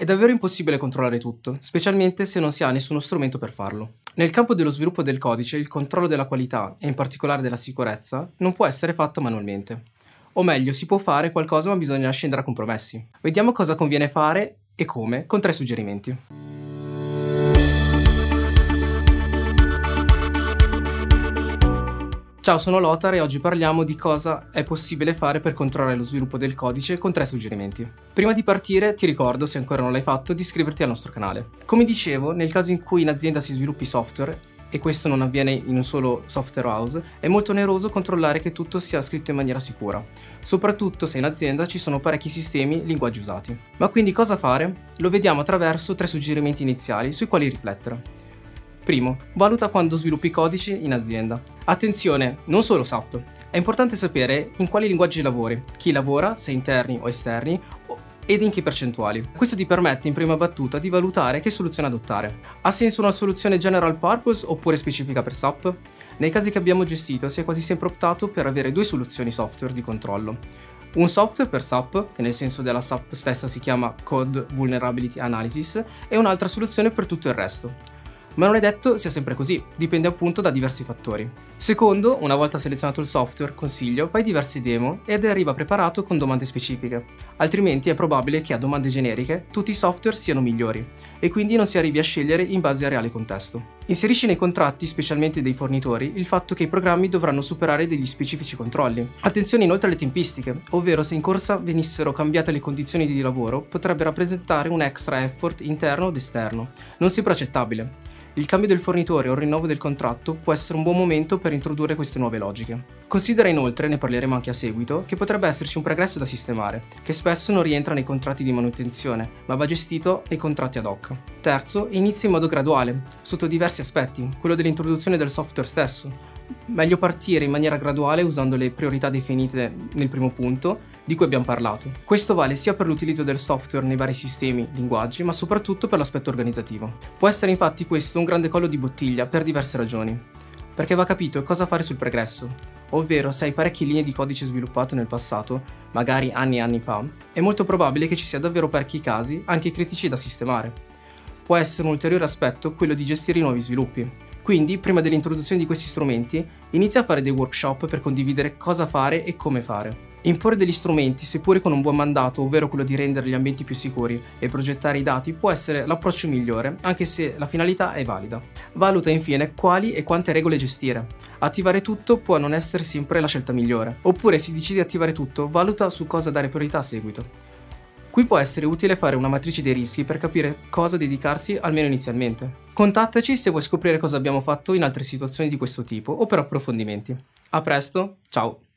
È davvero impossibile controllare tutto, specialmente se non si ha nessuno strumento per farlo. Nel campo dello sviluppo del codice, il controllo della qualità, e in particolare della sicurezza, non può essere fatto manualmente. O meglio, si può fare qualcosa ma bisogna scendere a compromessi. Vediamo cosa conviene fare e come con tre suggerimenti. Ciao, sono Lothar e oggi parliamo di cosa è possibile fare per controllare lo sviluppo del codice con tre suggerimenti. Prima di partire ti ricordo, se ancora non l'hai fatto, di iscriverti al nostro canale. Come dicevo, nel caso in cui in azienda si sviluppi software, e questo non avviene in un solo software house, è molto oneroso controllare che tutto sia scritto in maniera sicura, soprattutto se in azienda ci sono parecchi sistemi e linguaggi usati. Ma quindi cosa fare? Lo vediamo attraverso tre suggerimenti iniziali sui quali riflettere. Primo, valuta quando sviluppi codici in azienda. Attenzione, non solo SAP. È importante sapere in quali linguaggi lavori, chi lavora, se interni o esterni, ed in che percentuali. Questo ti permette in prima battuta di valutare che soluzione adottare. Ha senso una soluzione general purpose oppure specifica per SAP? Nei casi che abbiamo gestito si è quasi sempre optato per avere due soluzioni software di controllo. Un software per SAP, che nel senso della SAP stessa si chiama Code Vulnerability Analysis, e un'altra soluzione per tutto il resto ma non è detto sia sempre così, dipende appunto da diversi fattori. Secondo, una volta selezionato il software, consiglio, fai diverse demo ed arriva preparato con domande specifiche, altrimenti è probabile che a domande generiche tutti i software siano migliori e quindi non si arrivi a scegliere in base al reale contesto. Inserisci nei contratti, specialmente dei fornitori, il fatto che i programmi dovranno superare degli specifici controlli. Attenzione inoltre alle tempistiche, ovvero se in corsa venissero cambiate le condizioni di lavoro, potrebbe rappresentare un extra effort interno ed esterno, non sempre accettabile. Il cambio del fornitore o il rinnovo del contratto può essere un buon momento per introdurre queste nuove logiche. Considera inoltre, ne parleremo anche a seguito, che potrebbe esserci un pregresso da sistemare, che spesso non rientra nei contratti di manutenzione, ma va gestito nei contratti ad hoc. Terzo, inizia in modo graduale, sotto diversi aspetti, quello dell'introduzione del software stesso, meglio partire in maniera graduale usando le priorità definite nel primo punto di cui abbiamo parlato. Questo vale sia per l'utilizzo del software nei vari sistemi, linguaggi, ma soprattutto per l'aspetto organizzativo. Può essere infatti questo un grande collo di bottiglia per diverse ragioni. Perché va capito cosa fare sul pregresso, ovvero se hai parecchie linee di codice sviluppato nel passato, magari anni e anni fa, è molto probabile che ci sia davvero parecchi casi, anche critici, da sistemare. Può essere un ulteriore aspetto quello di gestire i nuovi sviluppi. Quindi, prima dell'introduzione di questi strumenti, inizia a fare dei workshop per condividere cosa fare e come fare. Imporre degli strumenti, seppure con un buon mandato, ovvero quello di rendere gli ambienti più sicuri e progettare i dati, può essere l'approccio migliore, anche se la finalità è valida. Valuta infine quali e quante regole gestire. Attivare tutto può non essere sempre la scelta migliore. Oppure, se decidi di attivare tutto, valuta su cosa dare priorità a seguito. Qui può essere utile fare una matrice dei rischi per capire cosa dedicarsi almeno inizialmente. Contattaci se vuoi scoprire cosa abbiamo fatto in altre situazioni di questo tipo o per approfondimenti. A presto, ciao!